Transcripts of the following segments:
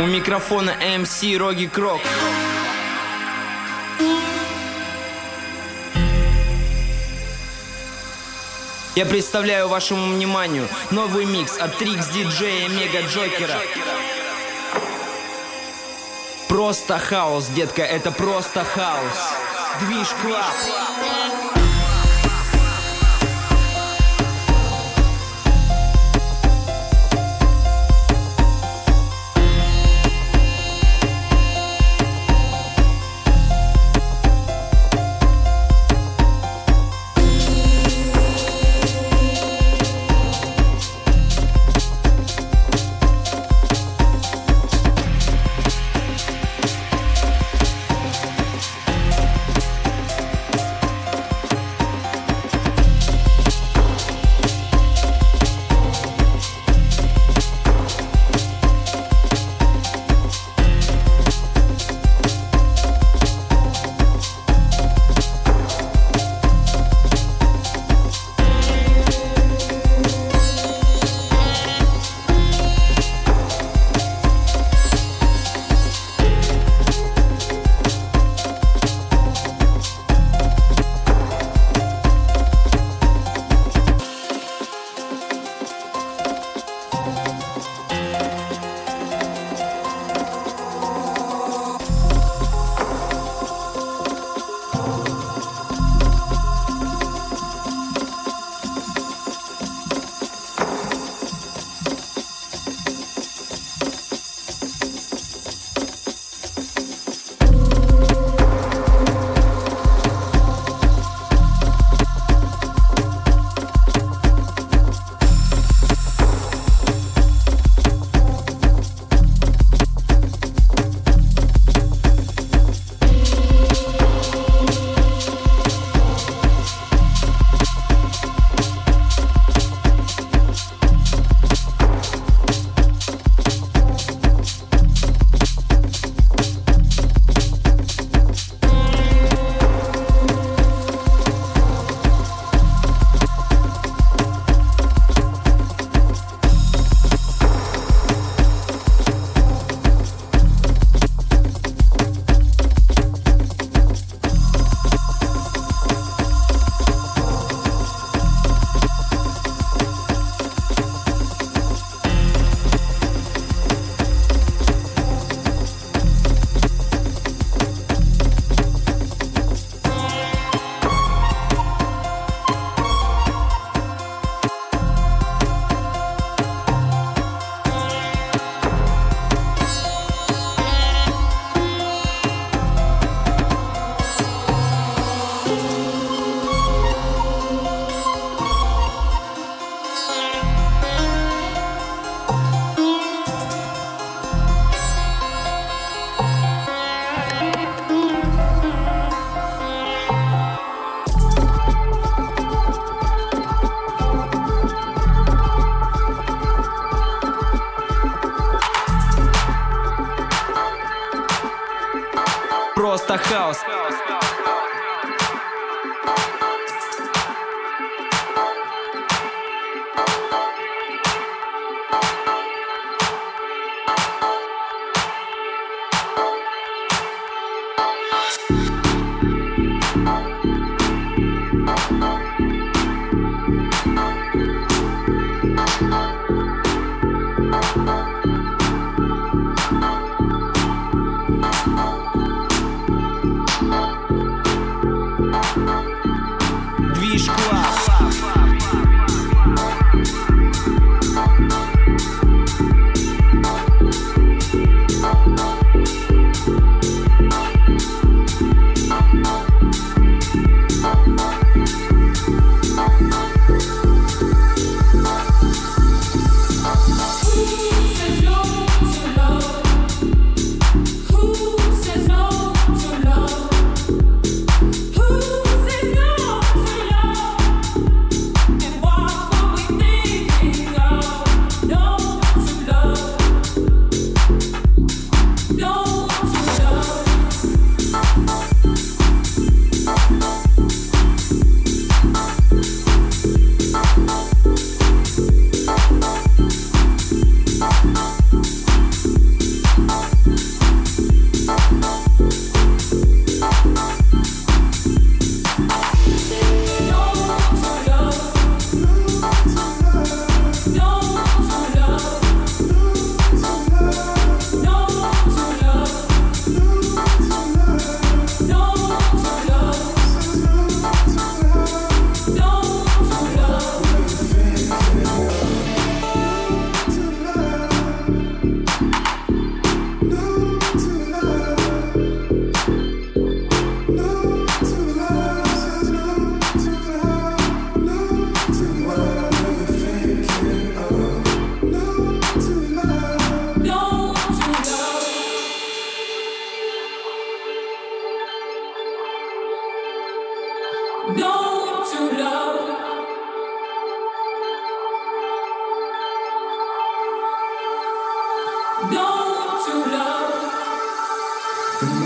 У микрофона MC Роги Крок. Я представляю вашему вниманию новый микс от Трикс Диджея Мега Джокера. Просто хаос, детка, это просто хаос. Движ клаб.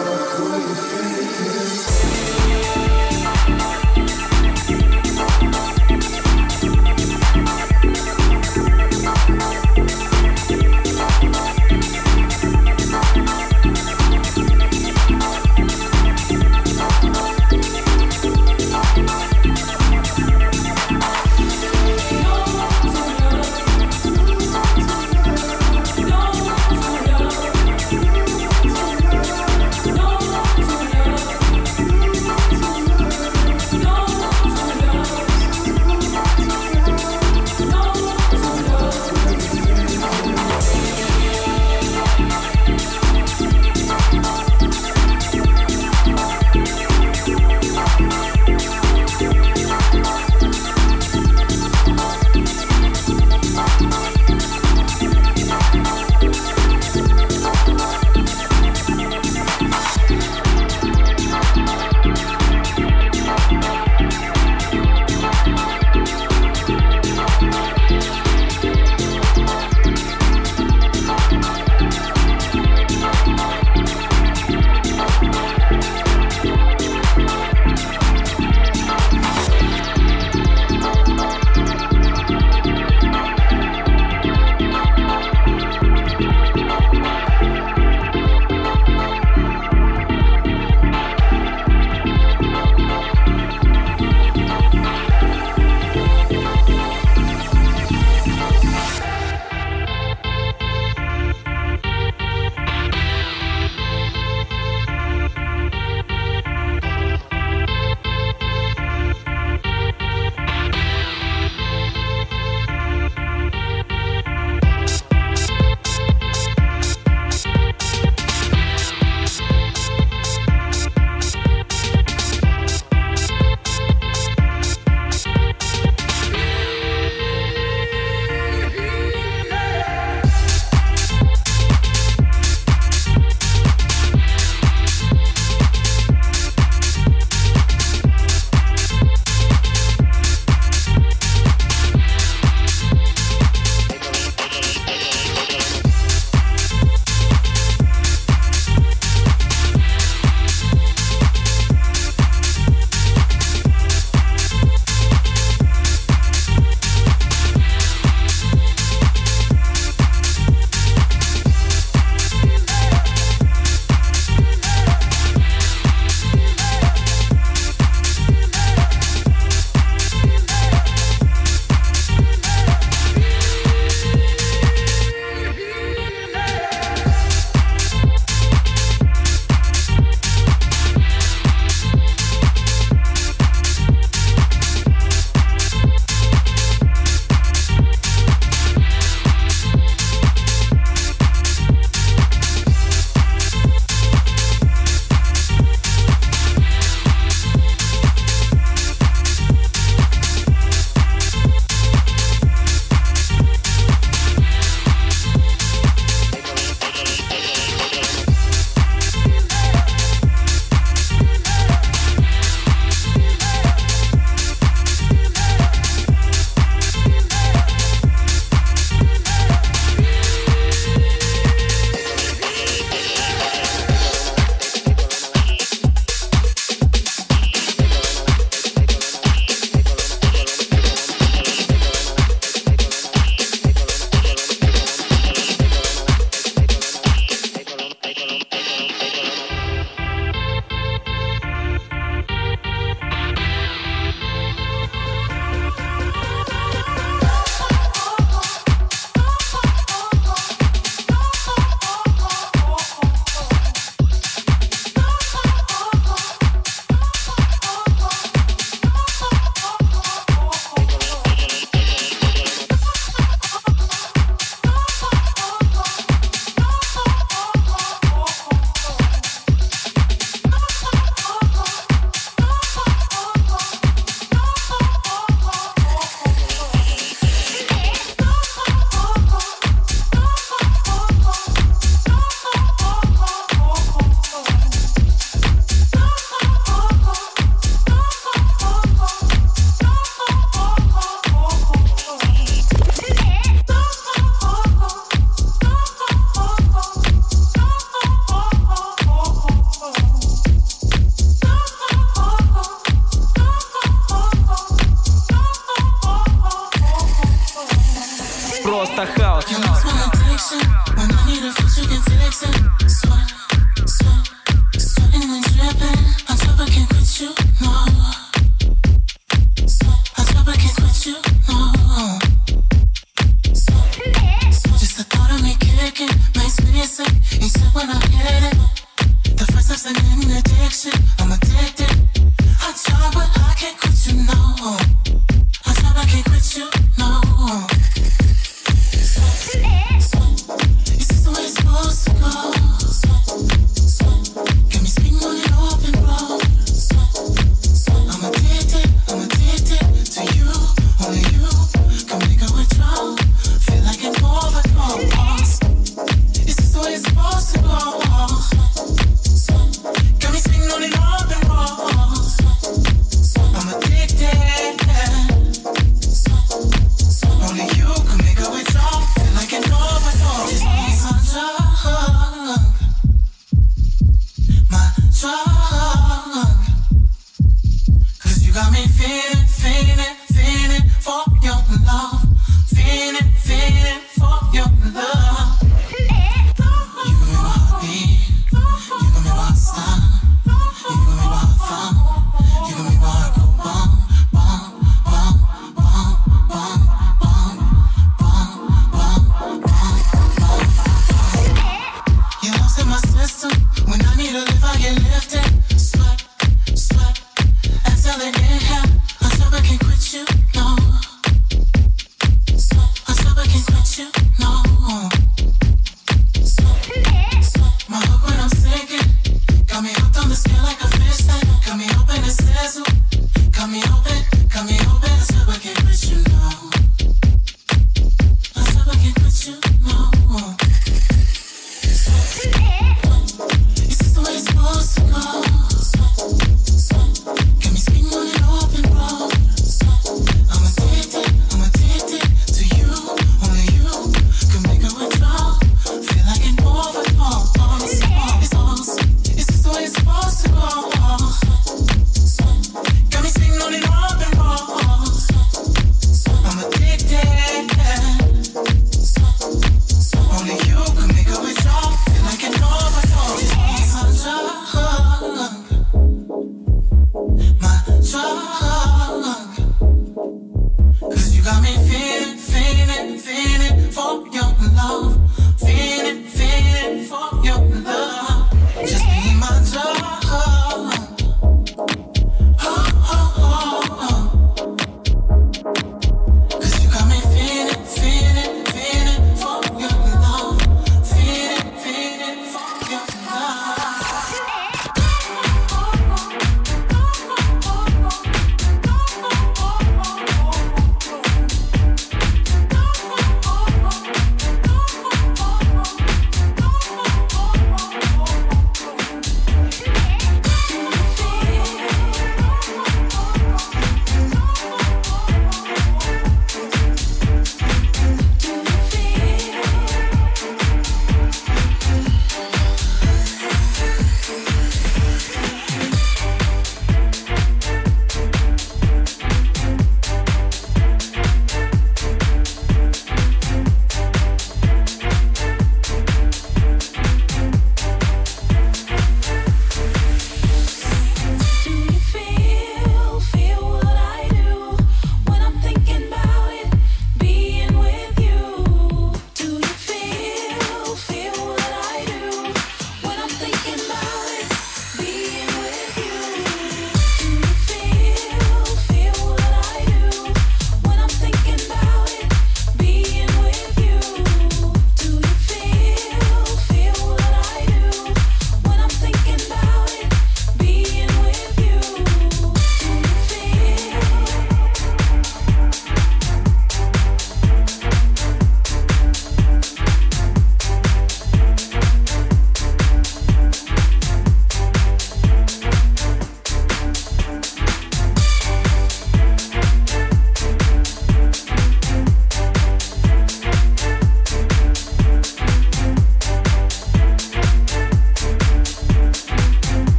I pull.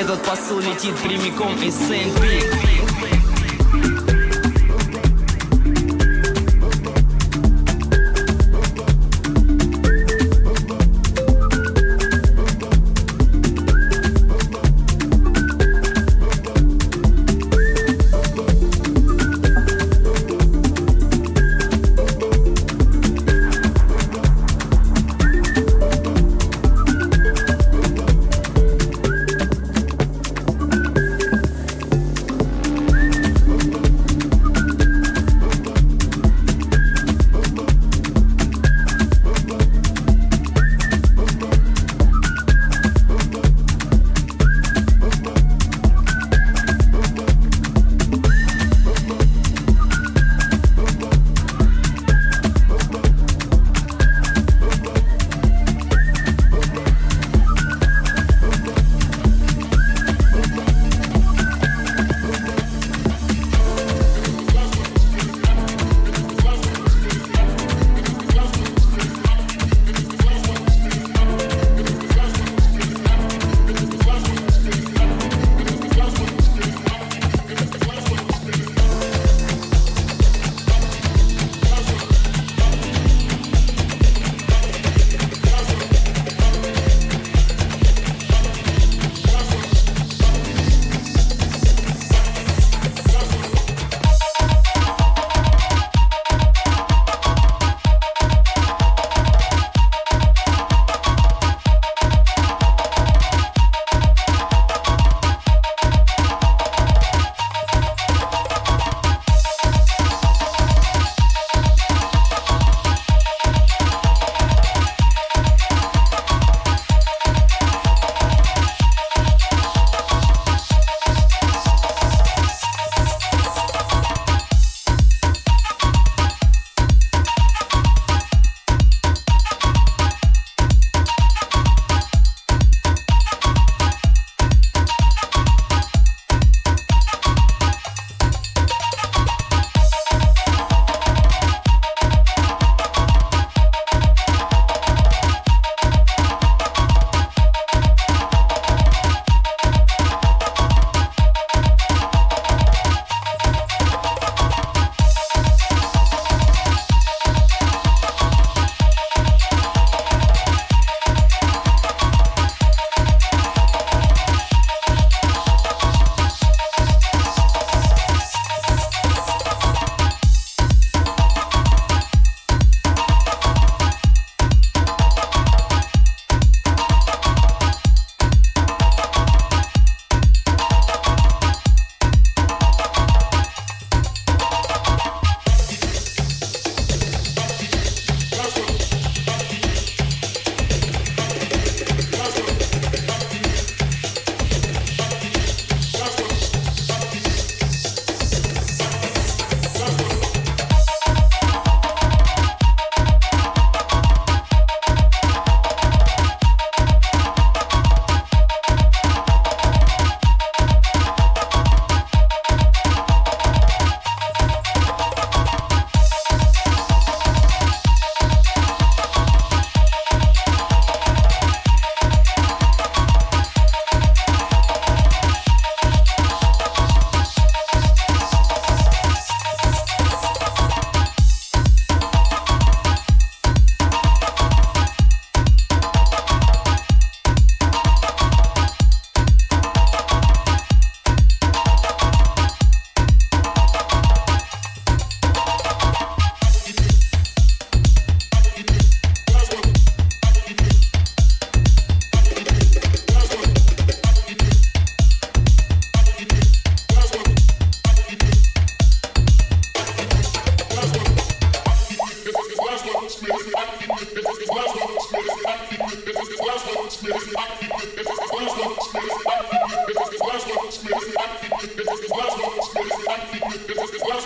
Этот посыл летит прямиком из Сент-Пик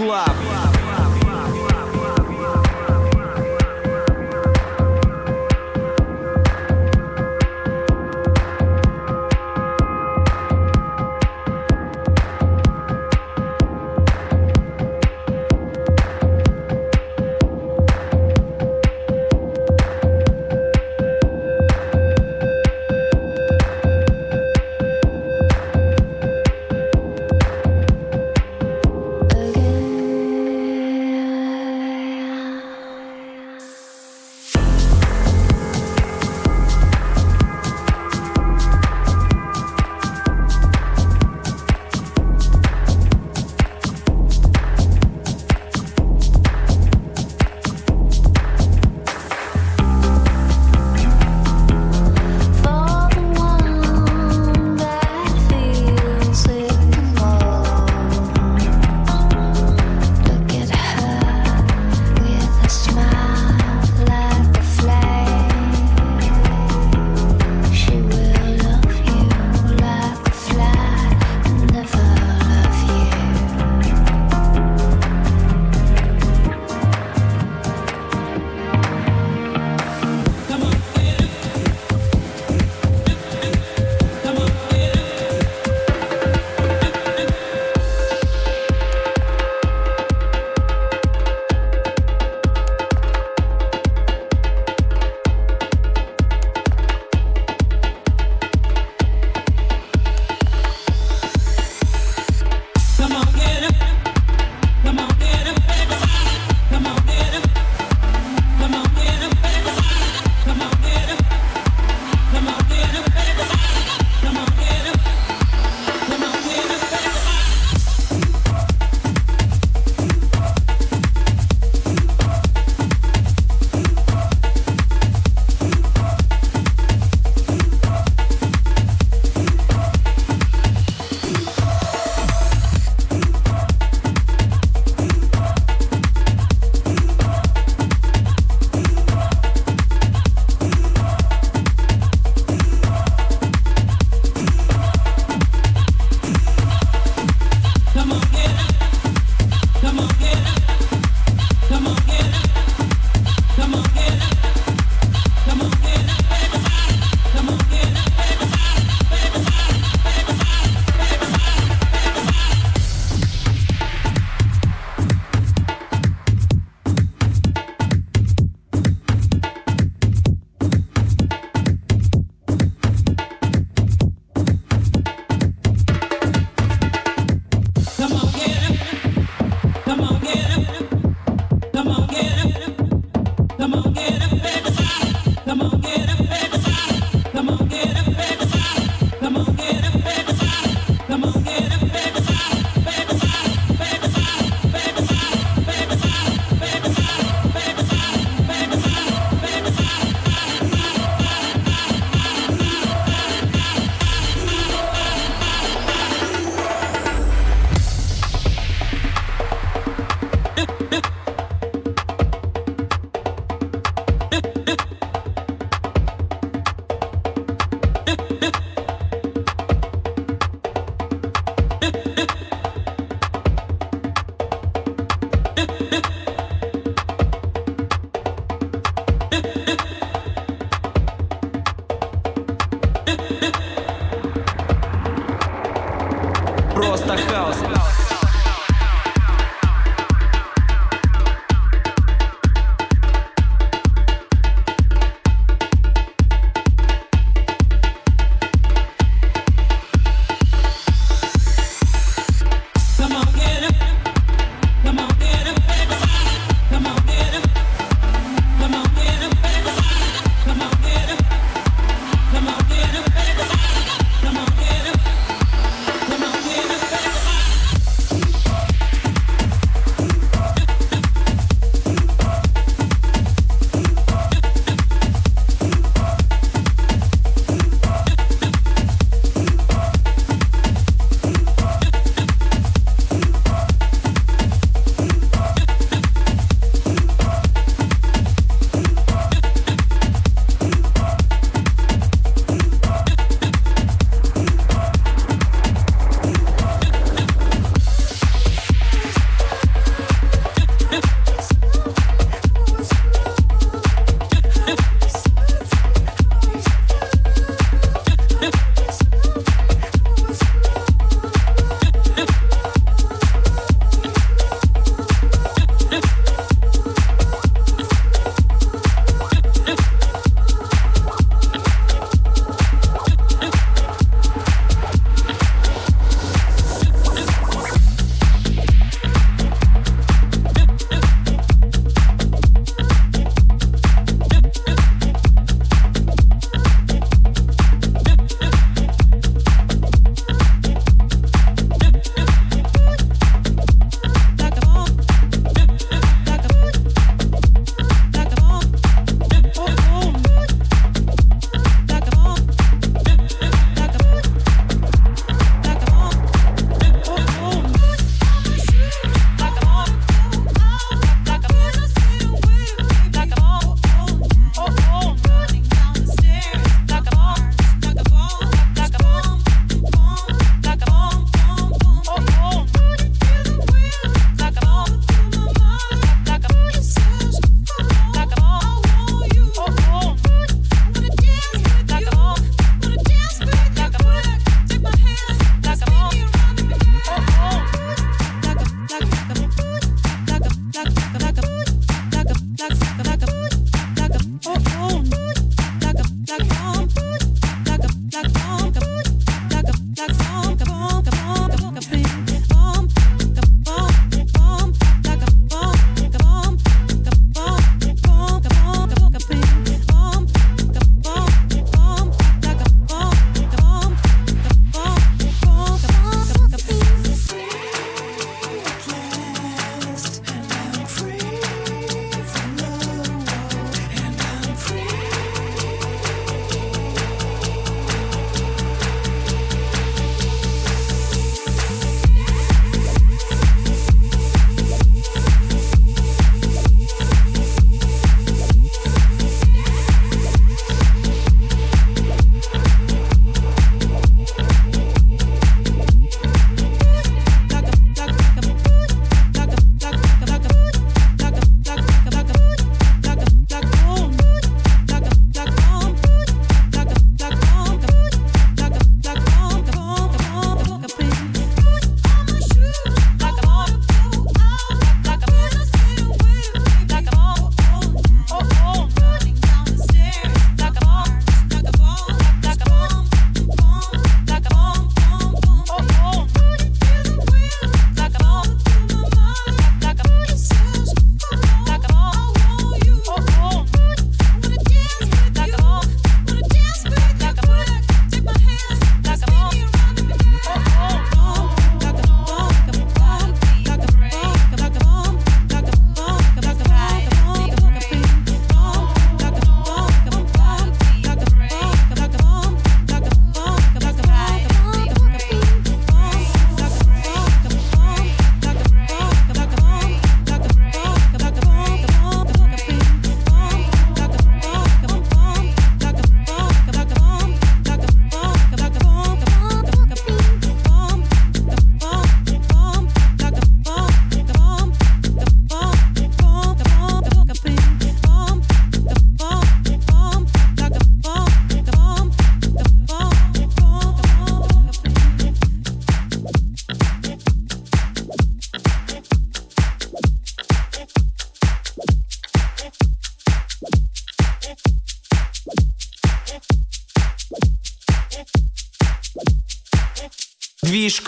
club.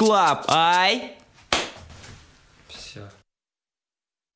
Движ Клаб, ай!